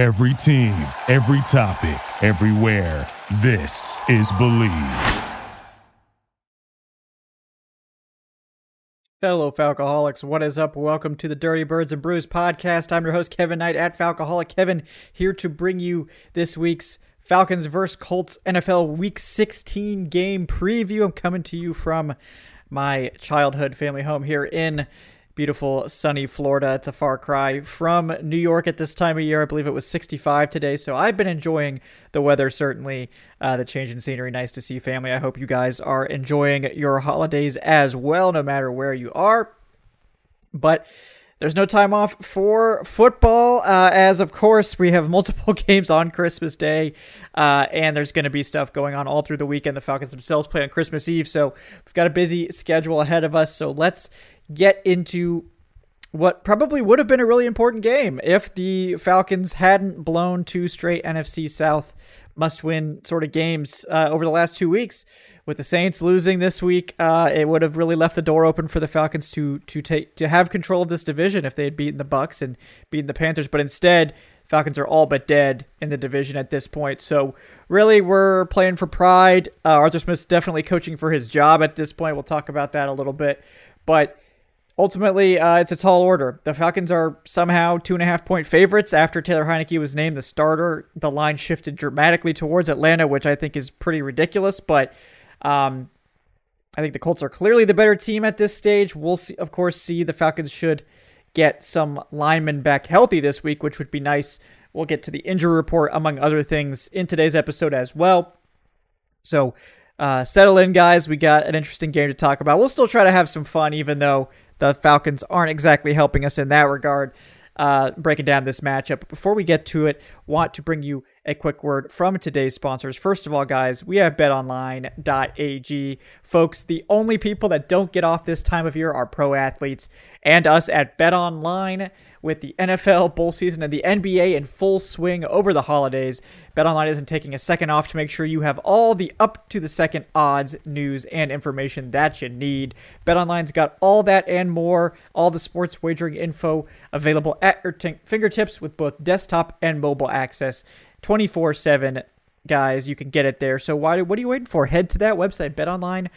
Every team, every topic, everywhere. This is Bleav. Fellow Falcoholics, what is up? Welcome to the Dirty Birds and Brews podcast. I'm your host, Kevin Knight at Falcoholic Kevin, here to bring you this week's Falcons vs. Colts NFL Week 16 game preview. I'm coming to you from my childhood family home here in beautiful sunny Florida. It's a far cry from New York at this time of year. I believe it was 65 today, so I've been enjoying the weather. Certainly, uh, the change in scenery. Nice to see family. I hope you guys are enjoying your holidays as well, no matter where you are. But there's no time off for football, uh, as of course we have multiple games on Christmas Day, uh, and there's going to be stuff going on all through the weekend. The Falcons themselves play on Christmas Eve, so we've got a busy schedule ahead of us. So let's get into what probably would have been a really important game if the Falcons hadn't blown two straight NFC South must win sort of games uh, over the last two weeks. With the Saints losing this week, uh, it would have really left the door open for the Falcons to to take to have control of this division if they had beaten the Bucs and beaten the Panthers. But instead, Falcons are all but dead in the division at this point. So really, we're playing for pride. Uh, Arthur Smith's definitely coaching for his job at this point. We'll talk about that a little bit, but ultimately, uh, it's a tall order. The Falcons are somehow two and a half point favorites after Taylor Heinicke was named the starter. The line shifted dramatically towards Atlanta, which I think is pretty ridiculous. But um, I think the Colts are clearly the better team at this stage. We'll see, of course, see the Falcons should get some linemen back healthy this week, which would be nice. We'll get to the injury report, among other things, in today's episode as well. So, uh, settle in, guys. We got an interesting game to talk about. We'll still try to have some fun, even though the Falcons aren't exactly helping us in that regard. Uh, breaking down this matchup. But before we get to it, want to bring you a quick word from today's sponsors. First of all, guys, we have betonline.ag. Folks, the only people that don't get off this time of year are pro athletes and us at betonline with the NFL bowl season and the NBA in full swing over the holidays. BetOnline isn't taking a second off to make sure you have all the up to the second odds, news, and information that you need. BetOnline's got all that and more, all the sports wagering info available at your t- fingertips with both desktop and mobile access 24 7 guys. You can get it there. So why? What are you waiting for? Head to that website, betonline.ag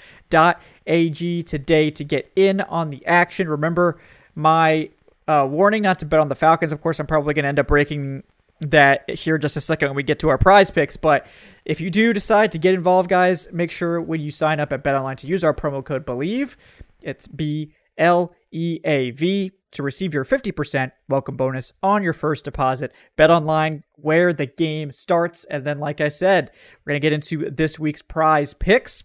today to get in on the action. Remember my uh, warning not to bet on the Falcons. Of course, I'm probably going to end up breaking that here just a second when we get to our prize picks. But if you do decide to get involved, guys, make sure when you sign up at BetOnline to use our promo code BLEAV. It's B L E A V to receive your 50% welcome bonus on your first deposit. Bet online where the game starts. And then, like I said, we're going to get into this week's prize picks.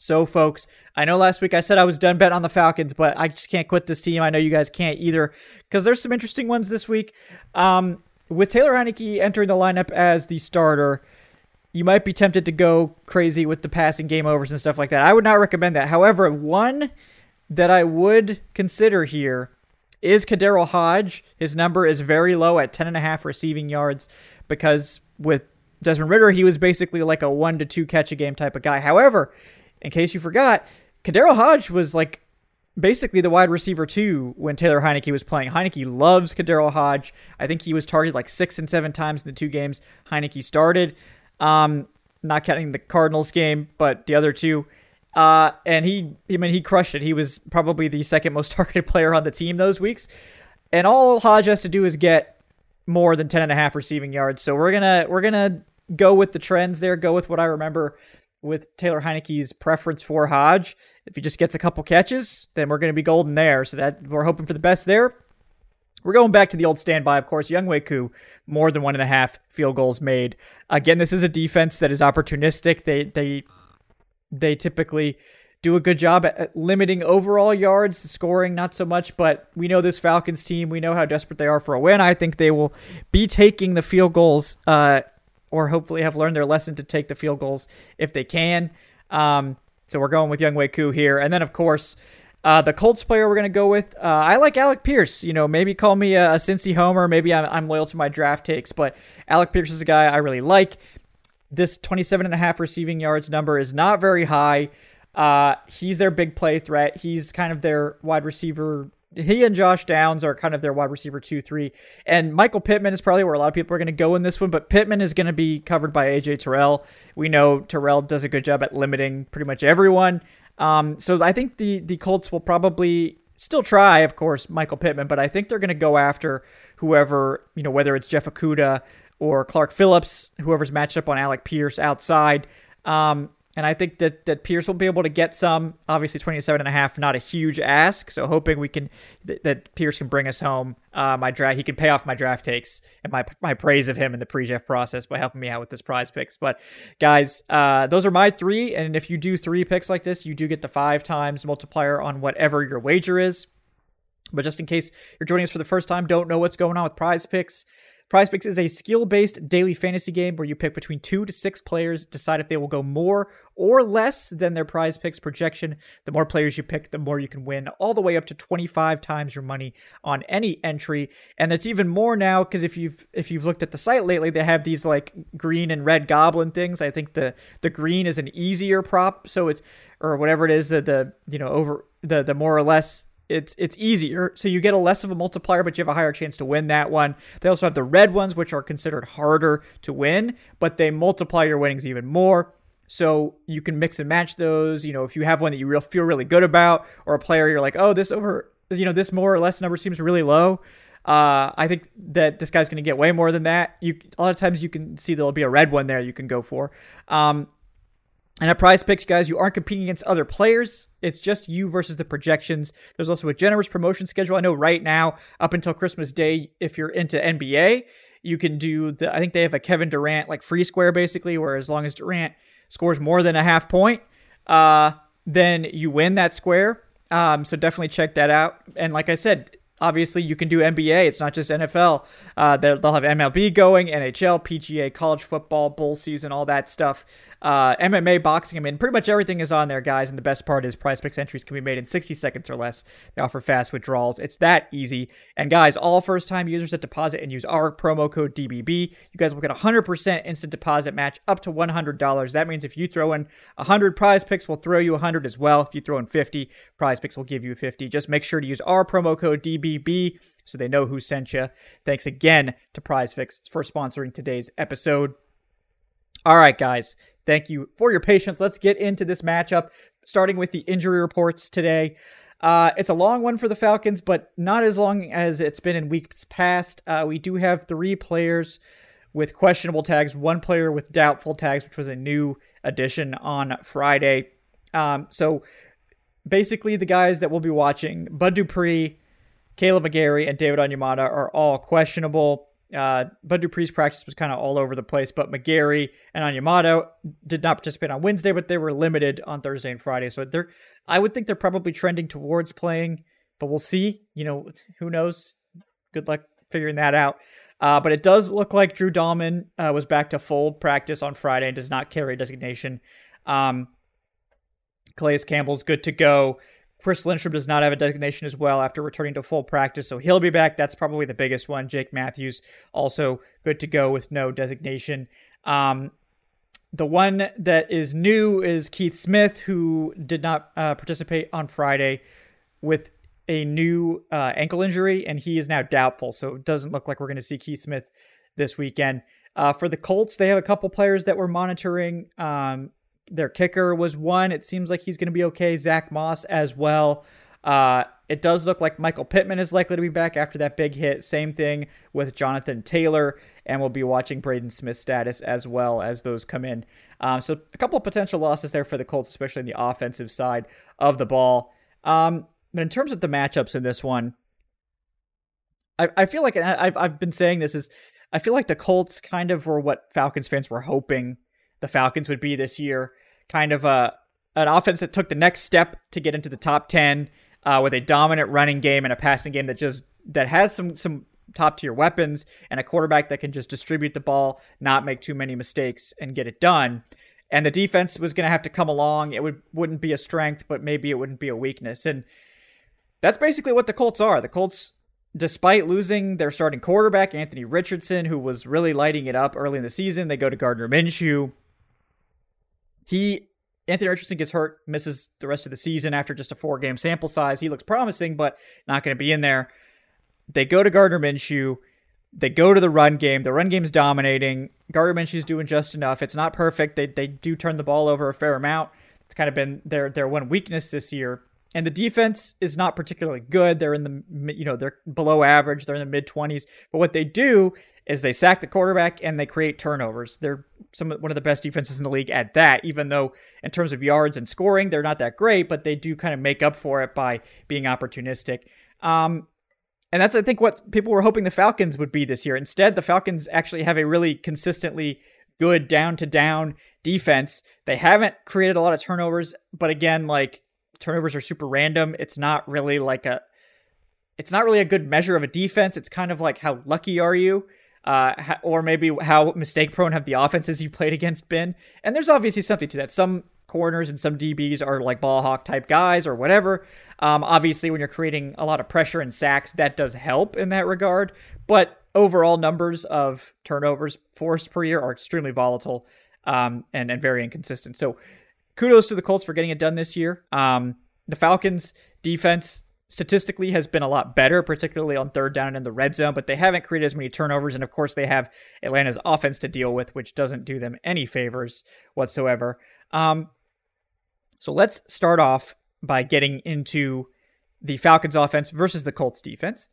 So, folks, I know last week I said I was done betting on the Falcons, but I just can't quit this team. I know you guys can't either because there's some interesting ones this week. Um, with Taylor Heinicke entering the lineup as the starter, you might be tempted to go crazy with the passing game overs and stuff like that. I would not recommend that. However, one that I would consider here is KhaDarel Hodge. His number is very low at 10.5 receiving yards because with Desmond Ridder, he was basically like a one to two catch a game type of guy. However, in case you forgot, KhaDarel Hodge was like basically the wide receiver too when Taylor Heinicke was playing. Heinicke loves KhaDarel Hodge. I think he was targeted like six and seven times in the two games Heinicke started. Um, not counting the Cardinals game, but the other two. Uh, and he, I mean, he crushed it. He was probably the second most targeted player on the team those weeks. And all Hodge has to do is get more than 10 and a half receiving yards. So we're going to, we're going to go with the trends there, go with what I remember with Taylor Heinicke's preference for Hodge. If he just gets a couple catches, then we're going to be golden there. So that we're hoping for the best there. We're going back to the old standby, of course. Young Koo, more than one and a half field goals made. Again, this is a defense that is opportunistic. They they they typically do a good job at limiting overall yards, scoring not so much, but we know this Falcons team. We know how desperate they are for a win. I think they will be taking the field goals uh, or hopefully have learned their lesson to take the field goals if they can. Um, so we're going with Younghoe Koo here. And then, of course, uh, the Colts player we're going to go with, uh, I like Alec Pierce. You know, maybe call me a, a Cincy homer. Maybe I'm, I'm, loyal to my draft takes, but Alec Pierce is a guy I really like. This 27 and a half receiving yards number is not very high. Uh, he's their big play threat. He's kind of their wide receiver he and Josh Downs are kind of their wide receiver two, three, and Michael Pittman is probably where a lot of people are going to go in this one. But Pittman is going to be covered by AJ Terrell. We know Terrell does a good job at limiting pretty much everyone. Um, so I think the the Colts will probably still try, of course, Michael Pittman, but I think they're going to go after whoever you know, whether it's Jeff Okudah or Clark Phillips, whoever's matched up on Alec Pierce outside. Um, and I think that, that Pierce will be able to get some. Obviously, 27 and a half, not a huge ask. So hoping we can th- that Pierce can bring us home. Uh, my draft, he can pay off my draft takes and my my praise of him in the pre-draft process by helping me out with this prize picks. But guys, uh, those are my three. And if you do three picks like this, you do get the five times multiplier on whatever your wager is. But just in case you're joining us for the first time, don't know what's going on with prize picks, Prize Picks is a skill based daily fantasy game where you pick between two to six players, decide if they will go more or less than their prize picks projection. The more players you pick, the more you can win, all the way up to 25 times your money on any entry. And it's even more now because if you've if you've looked at the site lately, they have these like green and red goblin things. I think the the green is an easier prop, so it's or whatever it is that the you know over the the more or less it's it's easier. So you get a less of a multiplier, but you have a higher chance to win that one. They also have the red ones, which are considered harder to win, but they multiply your winnings even more. So you can mix and match those. You know, if you have one that you real feel really good about, or a player you're like, oh, this over, you know, this more or less number seems really low. Uh, I think that this guy's going to get way more than that. You a lot of times you can see there'll be a red one there you can go for. Um, and at prize picks, guys, you aren't competing against other players. It's just you versus the projections. There's also a generous promotion schedule. I know right now, up until Christmas Day, if you're into NBA, you can do the, I think they have a Kevin Durant like free square basically, where as long as Durant scores more than a half point, uh, then you win that square. Um, so definitely check that out. And like I said, obviously you can do NBA. It's not just NFL. Uh, they'll have MLB going, NHL, PGA, college football, bowl season, all that stuff uh, MMA, boxing. I mean, pretty much everything is on there, guys. And the best part is prize picks entries can be made in 60 seconds or less. They offer fast withdrawals. It's that easy. And guys, all first time users that deposit and use our promo code DBB, you guys will get 100% instant deposit match up to $100. That means if you throw in 100 prize picks, we'll throw you 100 as well. If you throw in 50, prize picks will give you 50. Just make sure to use our promo code DBB so they know who sent you. Thanks again to Prize Picks for sponsoring today's episode. All right, guys. Thank you for your patience. Let's get into this matchup, starting with the injury reports today. Uh, it's a long one for the Falcons, but not as long as it's been in weeks past. Uh, we do have three players with questionable tags, one player with doubtful tags, which was a new addition on Friday. Um, so basically, the guys that we'll be watching, Bud Dupree, Kaleb McGary, and David Onyemata are all questionable. Uh, Bud Dupree's practice was kind of all over the place, but McGary and Onyemata did not participate on Wednesday, but they were limited on Thursday and Friday. So they're, I would think they're probably trending towards playing, but we'll see. You know, who knows? Good luck figuring that out. Uh, but it does look like Drew Dalman uh, was back to full practice on Friday and does not carry designation. Um, Calais Campbell's good to go. Chris Lindstrom does not have a designation as well after returning to full practice, so he'll be back. That's probably the biggest one. Jake Matthews also good to go with no designation. Um, the one that is new is Keith Smith, who did not uh, participate on Friday with a new uh, ankle injury, and he is now doubtful. So it doesn't look like we're going to see Keith Smith this weekend. Uh, for the Colts, they have a couple players that we're monitoring. Um, their kicker was one. It seems like he's going to be okay. Zach Moss as well. Uh, it does look like Michael Pittman is likely to be back after that big hit. Same thing with Jonathan Taylor, and we'll be watching Braden Smith's status as well as those come in. Um, so a couple of potential losses there for the Colts, especially in the offensive side of the ball. Um, but in terms of the matchups in this one, I, I feel like I've I've been saying this is I feel like the Colts kind of were what Falcons fans were hoping the Falcons would be this year kind of a an offense that took the next step to get into the top 10 uh, with a dominant running game and a passing game that just that has some some top tier weapons and a quarterback that can just distribute the ball, not make too many mistakes and get it done. And the defense was going to have to come along. It would wouldn't be a strength, but maybe it wouldn't be a weakness. And that's basically what the Colts are. The Colts despite losing their starting quarterback Anthony Richardson, who was really lighting it up early in the season, they go to Gardner Minshew, he Anthony Richardson gets hurt, misses the rest of the season after just a four game sample size. He looks promising, but not going to be in there. They go to Gardner Minshew. They go to the run game. The run game's dominating. Gardner Minshew's doing just enough. It's not perfect. They, they do turn the ball over a fair amount. It's kind of been their their one weakness this year. And the defense is not particularly good. They're in the you know they're below average. They're in the mid twenties. But what they do is they sack the quarterback and they create turnovers. They're some one of the best defenses in the league at that. Even though in terms of yards and scoring, they're not that great, but they do kind of make up for it by being opportunistic. Um, and that's I think what people were hoping the Falcons would be this year. Instead, the Falcons actually have a really consistently good down to down defense. They haven't created a lot of turnovers, but again, like turnovers are super random. It's not really like a it's not really a good measure of a defense. It's kind of like how lucky are you? Uh, or maybe how mistake prone have the offenses you've played against been. And there's obviously something to that. Some corners and some DBs are like ball hawk type guys or whatever. Um, obviously, when you're creating a lot of pressure and sacks, that does help in that regard. But overall numbers of turnovers forced per year are extremely volatile um, and, and very inconsistent. So kudos to the Colts for getting it done this year. Um, the Falcons defense statistically has been a lot better, particularly on third down and in the red zone, but they haven't created as many turnovers. And of course, they have Atlanta's offense to deal with, which doesn't do them any favors whatsoever. Um, so let's start off by getting into the Falcons offense versus the Colts defense.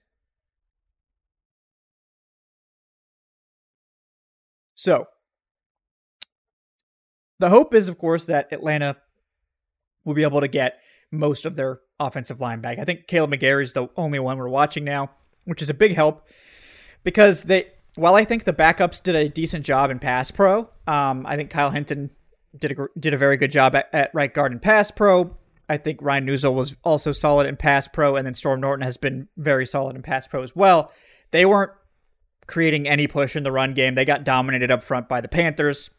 So, the hope is, of course, that Atlanta will be able to get most of their offensive line back. I think Kaleb McGary is the only one we're watching now, which is a big help because they. While I think the backups did a decent job in pass pro, um, I think Kyle Hinton did a did a very good job at, at right guard and pass pro. I think Ryan Neuzil was also solid in pass pro, and then Storm Norton has been very solid in pass pro as well. They weren't creating any push in the run game. They got dominated up front by the Panthers.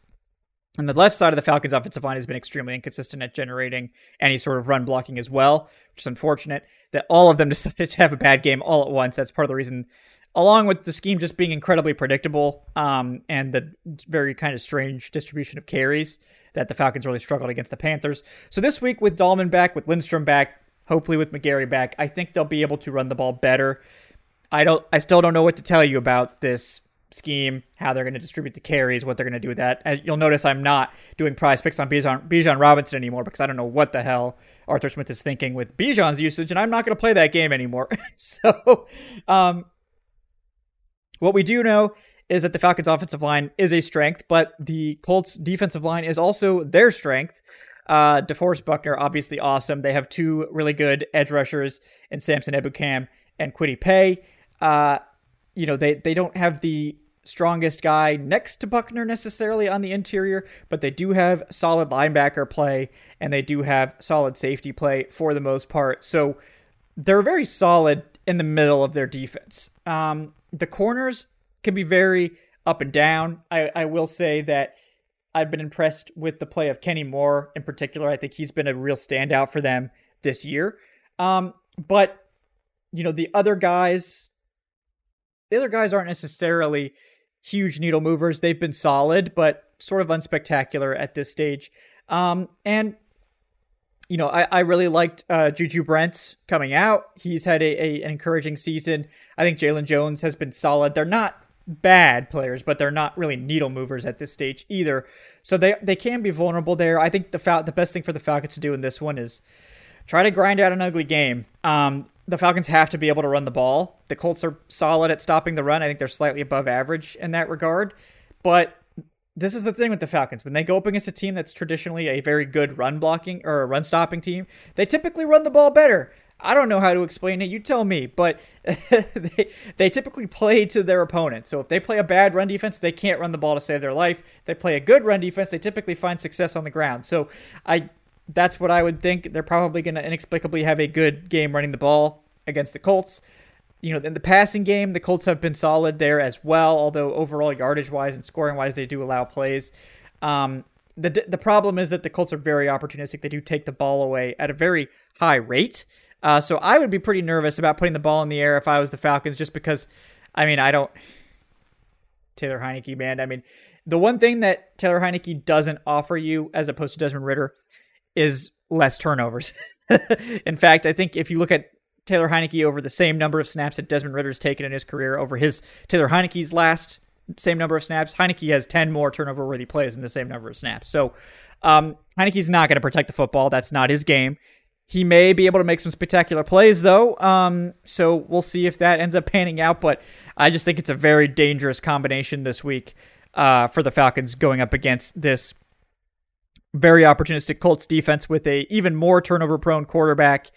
And the left side of the Falcons' offensive line has been extremely inconsistent at generating any sort of run blocking as well, which is unfortunate that all of them decided to have a bad game all at once. That's part of the reason along with the scheme just being incredibly predictable um, and the very kind of strange distribution of carries that the Falcons really struggled against the Panthers. So this week with Dalman back, with Lindstrom back, hopefully with McGary back, I think they'll be able to run the ball better. I don't. I still don't know what to tell you about this scheme, how they're going to distribute the carries, what they're going to do with that. As you'll notice I'm not doing prize picks on Bijan, Bijan Robinson anymore because I don't know what the hell Arthur Smith is thinking with Bijan's usage, and I'm not going to play that game anymore. so, um, what we do know is that the Falcons' offensive line is a strength, but the Colts' defensive line is also their strength. Uh, DeForest Buckner, obviously awesome. They have two really good edge rushers in Samson Ebukam and Kwity Paye. Uh, you know, they, they don't have the strongest guy next to Buckner necessarily on the interior, but they do have solid linebacker play and they do have solid safety play for the most part. So they're very solid in the middle of their defense. Um, the corners can be very up and down. I, I will say that I've been impressed with the play of Kenny Moore in particular. I think he's been a real standout for them this year. Um, but you know, the other guys, the other guys aren't necessarily huge needle movers. They've been solid, but sort of unspectacular at this stage. Um, and you know, I, I really liked uh, Juju Brents coming out. He's had a, a an encouraging season. I think Jaylon Jones has been solid. They're not bad players, but they're not really needle movers at this stage either. So they they can be vulnerable there. I think the Fal- the best thing for the Falcons to do in this one is try to grind out an ugly game. Um, the Falcons have to be able to run the ball. The Colts are solid at stopping the run. I think they're slightly above average in that regard, but this is the thing with the Falcons. When they go up against a team that's traditionally a very good run blocking or a run stopping team, they typically run the ball better. I don't know how to explain it. You tell me. But they, they typically play to their opponent. So if they play a bad run defense, they can't run the ball to save their life. they play a good run defense, they typically find success on the ground. So I that's what I would think. They're probably going to inexplicably have a good game running the ball against the Colts you know, in the passing game, the Colts have been solid there as well. Although overall yardage wise and scoring wise, they do allow plays. Um, the the problem is that the Colts are very opportunistic. They do take the ball away at a very high rate. Uh, so I would be pretty nervous about putting the ball in the air if I was the Falcons, just because. I mean, I don't. Taylor Heinicke, man. I mean, the one thing that Taylor Heinicke doesn't offer you, as opposed to Desmond Ridder, is less turnovers. in fact, I think if you look at Taylor Heinicke over the same number of snaps that Desmond Ridder's taken in his career over his Taylor Heinicke's last same number of snaps, Heinicke has 10 more turnover worthy plays in the same number of snaps. So um, Heinicke's not going to protect the football. That's not his game. He may be able to make some spectacular plays, though. Um, so we'll see if that ends up panning out. But I just think it's a very dangerous combination this week uh, for the Falcons going up against this very opportunistic Colts defense with a even more turnover prone quarterback.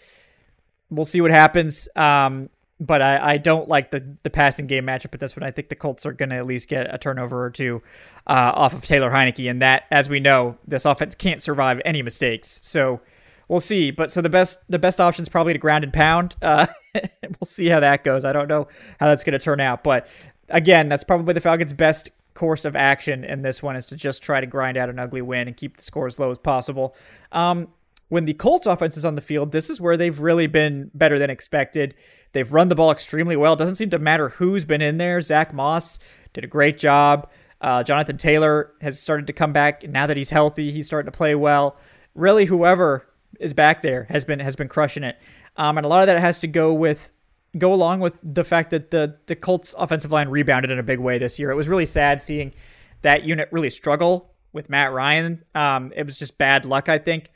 We'll see what happens. Um, but I, I don't like the, the passing game matchup But that's what I think the Colts are going to at least get a turnover or two uh, off of Taylor Heinicke. And that, as we know, this offense can't survive any mistakes. So we'll see. But so the best the best option is probably to ground and pound. Uh, we'll see how that goes. I don't know how that's going to turn out. But again, that's probably the Falcons' best course of action in this one is to just try to grind out an ugly win and keep the score as low as possible. Um, when the Colts offense is on the field, this is where they've really been better than expected. They've run the ball extremely well. It doesn't seem to matter who's been in there. Zach Moss did a great job. Uh, Jonathan Taylor has started to come back. Now that he's healthy, he's starting to play well. Really, whoever is back there has been has been crushing it. Um, and a lot of that has to go with go along with the fact that the the Colts offensive line rebounded in a big way this year. It was really sad seeing that unit really struggle with Matt Ryan. Um, it was just bad luck, I think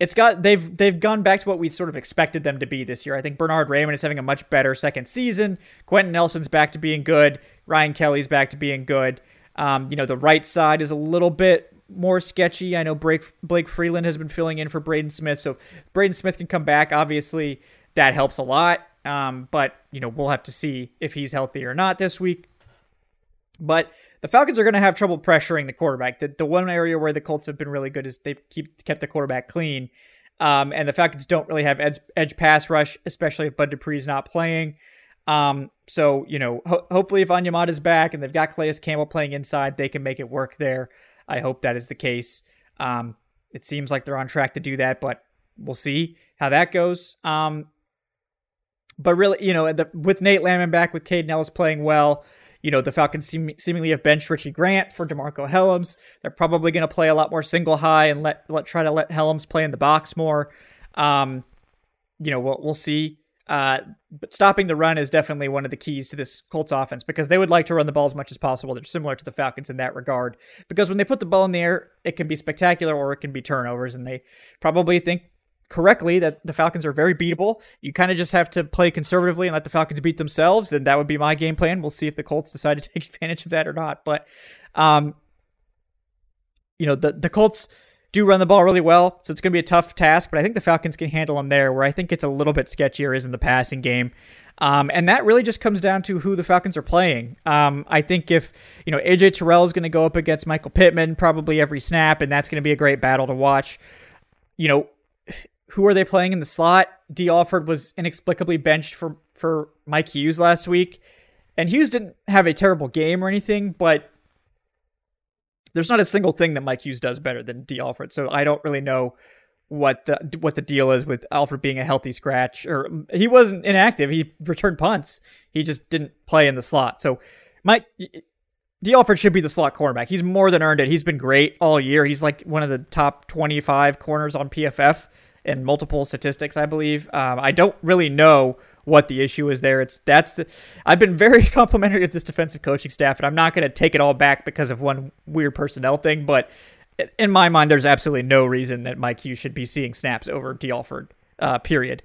it's got they've they've gone back to what we sort of expected them to be this year. I think Bernhard Raimann is having a much better second season. Quenton Nelson's back to being good. Ryan Kelly's back to being good. Um, you know, the right side is a little bit more sketchy. I know Blake, Blake Freeland has been filling in for Braden Smith, so Braden Smith can come back. Obviously, that helps a lot. Um, but you know, we'll have to see if he's healthy or not this week. But the Falcons are going to have trouble pressuring the quarterback. The, the one area where the Colts have been really good is they keep kept the quarterback clean. Um, and the Falcons don't really have edge, edge pass rush, especially if Bud Dupree's not playing. Um, so, you know, ho- hopefully if Onyemata is back and they've got Calais Campbell playing inside, they can make it work there. I hope that is the case. Um, it seems like they're on track to do that, but we'll see how that goes. Um, but really, you know, the, with Nate Landman back, with Kaden Elliss playing well, you know, the Falcons seem, seemingly have benched Richie Grant for DeMarcco Hellams. They're probably going to play a lot more single high and let, let try to let Hellams play in the box more. Um, you know, we'll, we'll see. Uh, but stopping the run is definitely one of the keys to this Colts offense because they would like to run the ball as much as possible. They're similar to the Falcons in that regard because when they put the ball in the air, it can be spectacular or it can be turnovers, and they probably think correctly that the Falcons are very beatable. You kind of just have to play conservatively and let the Falcons beat themselves, and that would be my game plan. We'll see if the Colts decide to take advantage of that or not. But, um, you know, the the Colts do run the ball really well, so it's going to be a tough task. But I think the Falcons can handle them there. Where I think it's a little bit sketchier is in the passing game. Um, and that really just comes down to who the Falcons are playing. Um, I think if, you know, AJ Terrell is going to go up against Michael Pittman probably every snap, and that's going to be a great battle to watch. You know, who are they playing in the slot? Dee Alford was inexplicably benched for for Mike Hughes last week, and Hughes didn't have a terrible game or anything, but there's not a single thing that Mike Hughes does better than Dee Alford. So I don't really know what the what the deal is with Alford being a healthy scratch or he wasn't inactive. He returned punts. He just didn't play in the slot. So Mike Dee Alford should be the slot cornerback. He's more than earned it. He's been great all year. He's like one of the top 25 corners on PFF in multiple statistics, I believe. Um, I don't really know what the issue is there. It's that's the, I've been very complimentary of this defensive coaching staff, and I'm not going to take it all back because of one weird personnel thing. But in my mind, there's absolutely no reason that Mike Hughes should be seeing snaps over Alford. Uh, period.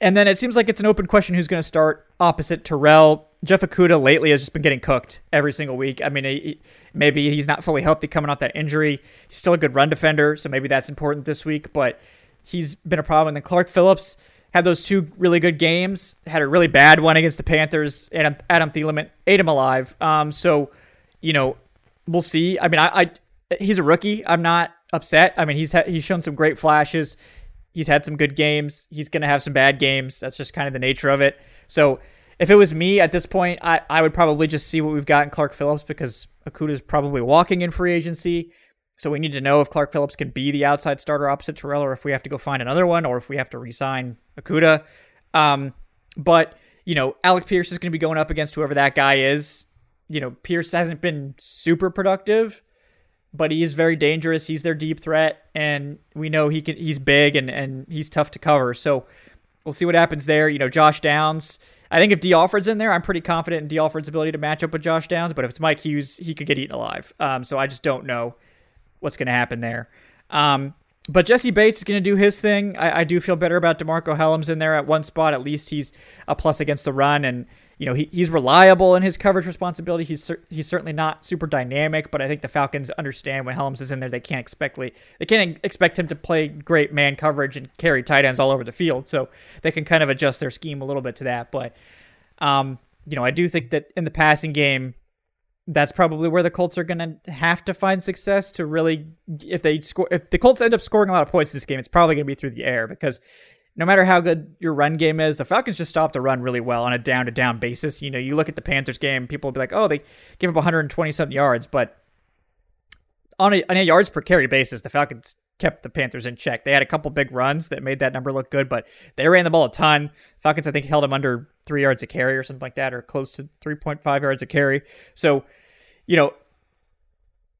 And then it seems like it's an open question who's going to start opposite Terrell. Jeff Okudah lately has just been getting cooked every single week. I mean, he, maybe he's not fully healthy coming off that injury. He's still a good run defender, so maybe that's important this week. But he's been a problem. And then Clark Phillips had those two really good games. Had a really bad one against the Panthers. and Adam Thielen ate him alive. Um, so you know, we'll see. I mean, I, I he's a rookie. I'm not upset. I mean, he's ha- he's shown some great flashes. He's had some good games. He's going to have some bad games. That's just kind of the nature of it. So if it was me at this point, I, I would probably just see what we've got in Clark Phillips because Okudah's probably walking in free agency. So we need to know if Clark Phillips can be the outside starter opposite Terrell, or if we have to go find another one, or if we have to resign Okudah. Um, but you know, Alec Pierce is going to be going up against whoever that guy is. You know, Pierce hasn't been super productive, but he is very dangerous. He's their deep threat, and we know he can. He's big and and he's tough to cover. So we'll see what happens there. You know, Josh Downs. I think if Dee Alford's in there, I'm pretty confident in Dee Alford's ability to match up with Josh Downs. But if it's Mike Hughes, he could get eaten alive. Um, so I just don't know what's going to happen there. Um, but Jessie Bates is going to do his thing. I, I, do feel better about DeMarcco Hellams in there at one spot. At least he's a plus against the run, and you know he, he's reliable in his coverage responsibility. He's he's certainly not super dynamic, but I think the Falcons understand when Hellams is in there, they can't expect they can't expect him to play great man coverage and carry tight ends all over the field. So they can kind of adjust their scheme a little bit to that. But um, you know, I do think that in the passing game, that's probably where the Colts are going to have to find success to really if they score if the Colts end up scoring a lot of points in this game it's probably going to be through the air because no matter how good your run game is the Falcons just stop the run really well on a down to down basis. You know you look at the Panthers game people will be like oh they give up 127 yards but on a, on a yards per carry basis the Falcons kept the Panthers in check. They had a couple big runs that made that number look good but they ran the ball a ton. Falcons I think held them under 3 yards a carry or something like that or close to 3.5 yards a carry. So you know,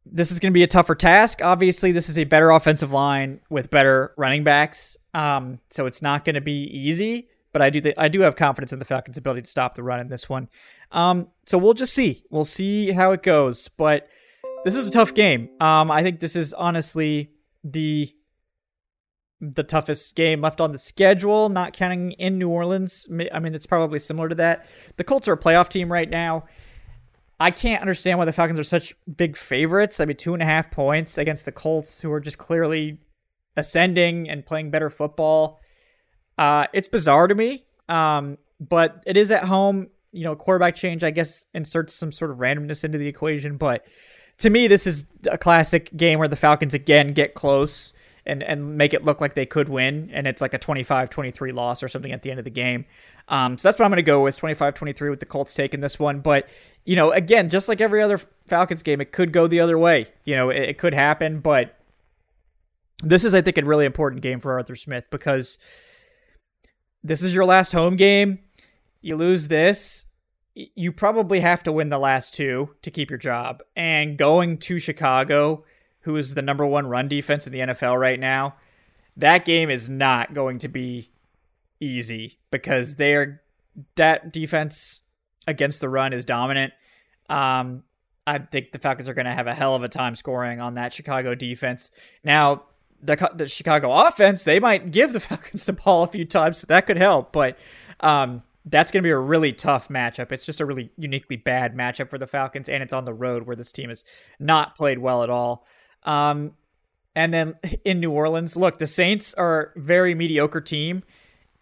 this is going to be a tougher task. Obviously, this is a better offensive line with better running backs, um, so it's not going to be easy. But I do th- I do have confidence in the Falcons' ability to stop the run in this one. Um, so we'll just see. We'll see how it goes. But this is a tough game. Um, I think this is honestly the the toughest game left on the schedule, not counting in New Orleans. I mean, it's probably similar to that. The Colts are a playoff team right now. I can't understand why the Falcons are such big favorites. I mean, two and a half points against the Colts, who are just clearly ascending and playing better football. Uh, it's bizarre to me, um, but it is at home. You know, quarterback change, I guess, inserts some sort of randomness into the equation. But to me, this is a classic game where the Falcons again get close and, and make it look like they could win. And it's like a 25 23 loss or something at the end of the game. Um, so that's what I'm going to go with 25 23 with the Colts taking this one. But, you know, again, just like every other Falcons game, it could go the other way. You know, it, it could happen. But this is, I think, a really important game for Arthur Smith because this is your last home game. You lose this, you probably have to win the last two to keep your job. And going to Chicago, who is the number one run defense in the NFL right now, that game is not going to be easy because they're that defense against the run is dominant. Um, I think the Falcons are going to have a hell of a time scoring on that Chicago defense. Now, the the Chicago offense, they might give the Falcons the ball a few times, so that could help. But um, that's going to be a really tough matchup. It's just a really uniquely bad matchup for the Falcons, and it's on the road where this team has not played well at all. Um, and then in New Orleans, look, the Saints are a very mediocre team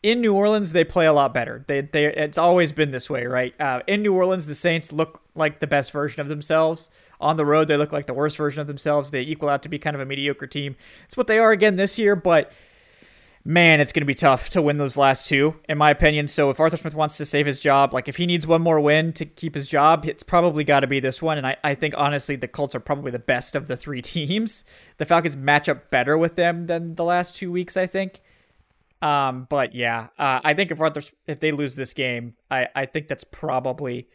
in New Orleans, they play a lot better. They, they, it's always been this way, right? Uh, in New Orleans, the Saints look like the best version of themselves. On the road, they look like the worst version of themselves. They equal out to be kind of a mediocre team. It's what they are again this year, but man, it's going to be tough to win those last two, in my opinion. So if Arthur Smith wants to save his job, like if he needs one more win to keep his job, it's probably got to be this one. And I, I think honestly, the Colts are probably the best of the three teams. The Falcons match up better with them than the last two weeks, I think. Um, but yeah, uh, I think if Arthur, if they lose this game, I, I think that's probably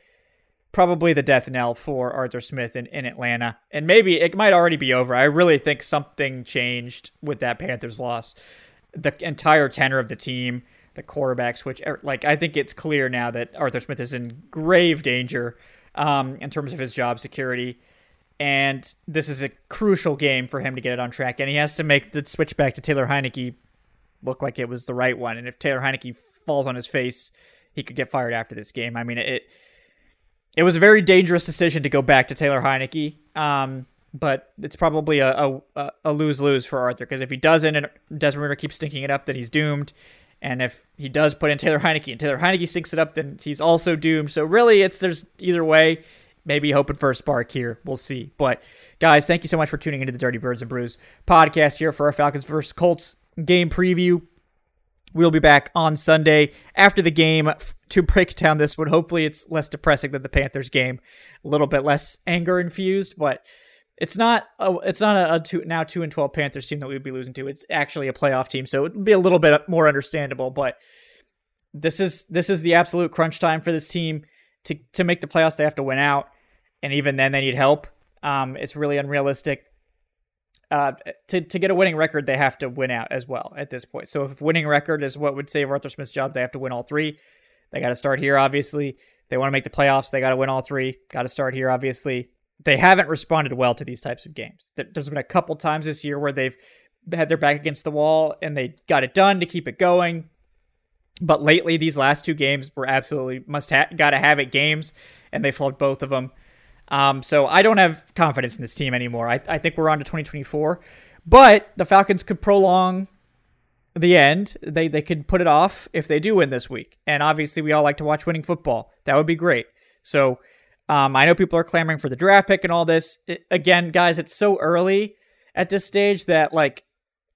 probably the death knell for Arthur Smith in, in Atlanta. And maybe it might already be over. I really think something changed with that Panthers loss. The entire tenor of the team, the quarterback switch, er, like I think it's clear now that Arthur Smith is in grave danger um, in terms of his job security. And this is a crucial game for him to get it on track. And he has to make the switch back to Taylor Heinicke look like it was the right one. And if Taylor Heinicke falls on his face, he could get fired after this game. I mean, it it was a very dangerous decision to go back to Taylor Heinicke. Um, but it's probably a, a, a lose lose for Arthur because if he doesn't and Desmond Ridder keeps stinking it up, then he's doomed. And if he does put in Taylor Heinicke and Taylor Heinicke sinks it up, then he's also doomed. So really, it's there's either way. Maybe hoping for a spark here. We'll see. But guys, thank you so much for tuning into the Dirty Birds and Brews podcast here for our Falcons versus Colts game preview. We'll be back on Sunday after the game to break down this one. Hopefully, it's less depressing than the Panthers game, a little bit less anger infused, but it's not a, it's not a, a two, now two and twelve Panthers team that we'd be losing to. It's actually a playoff team, so it'd be a little bit more understandable. But this is this is the absolute crunch time for this team to to make the playoffs. They have to win out, and even then, they need help. Um, it's really unrealistic uh, to to get a winning record, they have to win out as well at this point. So if winning record is what would save Arthur Smith's job, they have to win all three. They got to start here, obviously. They want to make the playoffs. They got to win all three. Got to start here, obviously. They haven't responded well to these types of games. There's been a couple times this year where they've had their back against the wall and they got it done to keep it going. But lately, these last two games were absolutely must have, got to have it games, and they flubbed both of them. Um, so I don't have confidence in this team anymore. I, I think we're on to 2024, but the Falcons could prolong the end. They they could put it off if they do win this week. And obviously, we all like to watch winning football. That would be great. So um, I know people are clamoring for the draft pick and all this. It, again, guys, it's so early at this stage that like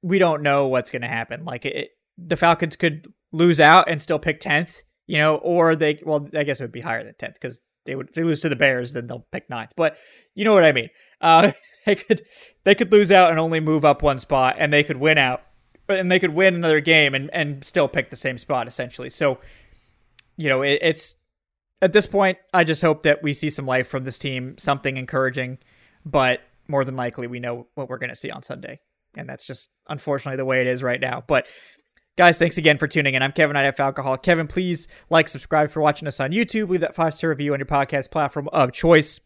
we don't know what's going to happen. Like it, the Falcons could lose out and still pick 10th, you know, or they well, I guess it would be higher than 10th because they would if they lose to the Bears, then they'll pick ninth. But you know what I mean. Uh, they could they could lose out and only move up one spot, and they could win out, and they could win another game and and still pick the same spot essentially. So, you know, it, it's at this point, I just hope that we see some life from this team, something encouraging. But more than likely, we know what we're going to see on Sunday, and that's just unfortunately the way it is right now. But Guys, thanks again for tuning in. I'm Kevin at Falcoholic. Kevin, please like, subscribe for watching us on YouTube. Leave that five star review on your podcast platform of choice.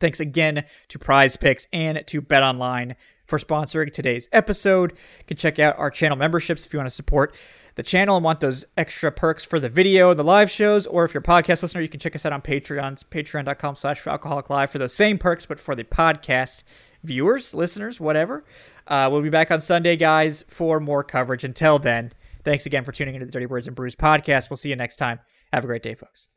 Thanks again to Prize Picks and to Bet Online for sponsoring today's episode. You can check out our channel memberships if you want to support the channel and want those extra perks for the video and the live shows, or if you're a podcast listener, you can check us out on Patreon, patreon.com slash falcoholic live for those same perks, but for the podcast viewers, listeners, whatever. Uh, we'll be back on Sunday, guys, for more coverage. Until then, thanks again for tuning into the Dirty Birds and Brews podcast. We'll see you next time. Have a great day, folks.